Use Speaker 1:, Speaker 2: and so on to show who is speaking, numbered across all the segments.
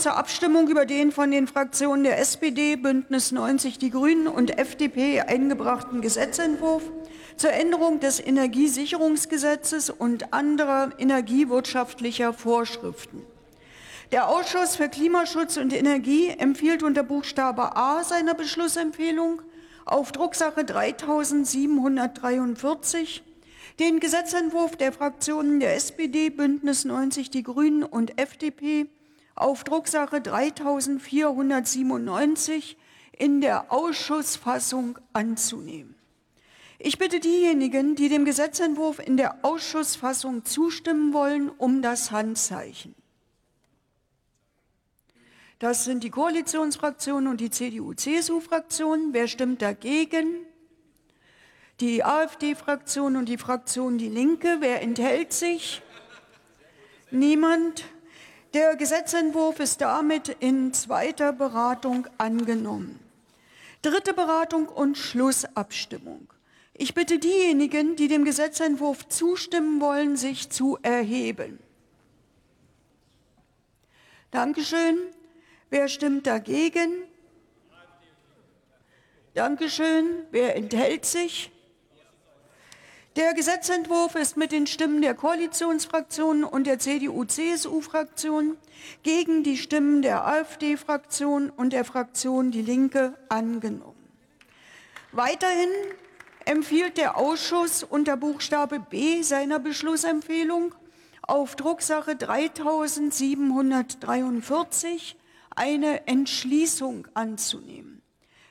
Speaker 1: zur Abstimmung über den von den Fraktionen der SPD, Bündnis 90 Die Grünen und FDP eingebrachten Gesetzentwurf zur Änderung des Energiesicherungsgesetzes und anderer energiewirtschaftlicher Vorschriften. Der Ausschuss für Klimaschutz und Energie empfiehlt unter Buchstabe A seiner Beschlussempfehlung auf Drucksache 3743 den Gesetzentwurf der Fraktionen der SPD, Bündnis 90 Die Grünen und FDP auf Drucksache 3497 in der Ausschussfassung anzunehmen. Ich bitte diejenigen, die dem Gesetzentwurf in der Ausschussfassung zustimmen wollen, um das Handzeichen. Das sind die Koalitionsfraktionen und die CDU-CSU-Fraktion. Wer stimmt dagegen? Die AfD-Fraktion und die Fraktion Die Linke. Wer enthält sich? Niemand. Der Gesetzentwurf ist damit in zweiter Beratung angenommen. Dritte Beratung und Schlussabstimmung. Ich bitte diejenigen, die dem Gesetzentwurf zustimmen wollen, sich zu erheben. Dankeschön. Wer stimmt dagegen? Dankeschön. Wer enthält sich? Der Gesetzentwurf ist mit den Stimmen der Koalitionsfraktionen und der CDU-CSU-Fraktion gegen die Stimmen der AfD-Fraktion und der Fraktion Die Linke angenommen. Weiterhin empfiehlt der Ausschuss unter Buchstabe B seiner Beschlussempfehlung auf Drucksache 3743 eine Entschließung anzunehmen.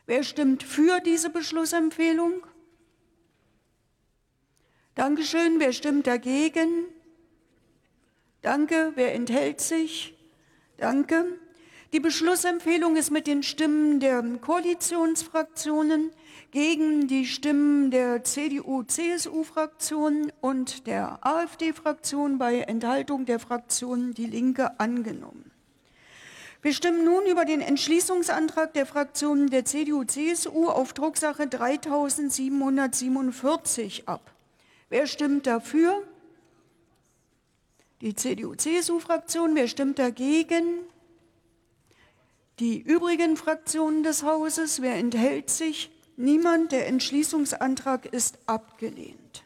Speaker 1: Wer stimmt für diese Beschlussempfehlung? Dankeschön. Wer stimmt dagegen? Danke. Wer enthält sich? Danke. Die Beschlussempfehlung ist mit den Stimmen der Koalitionsfraktionen gegen die Stimmen der CDU-CSU-Fraktion und der AfD-Fraktion bei Enthaltung der Fraktion Die Linke angenommen. Wir stimmen nun über den Entschließungsantrag der Fraktionen der CDU-CSU auf Drucksache 3747 ab. Wer stimmt dafür? Die CDU-CSU-Fraktion. Wer stimmt dagegen? Die übrigen Fraktionen des Hauses. Wer enthält sich? Niemand. Der Entschließungsantrag ist abgelehnt.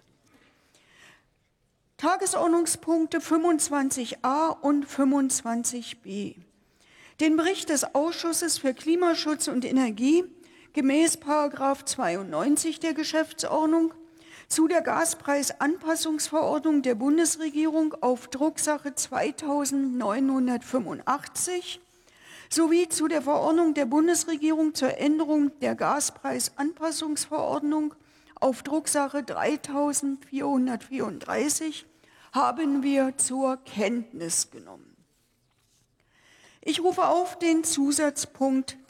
Speaker 1: Tagesordnungspunkte 25a und 25b. Den Bericht des Ausschusses für Klimaschutz und Energie gemäß 92 der Geschäftsordnung zu der Gaspreisanpassungsverordnung der Bundesregierung auf Drucksache 2985 sowie zu der Verordnung der Bundesregierung zur Änderung der Gaspreisanpassungsverordnung auf Drucksache 3434 haben wir zur Kenntnis genommen. Ich rufe auf den Zusatzpunkt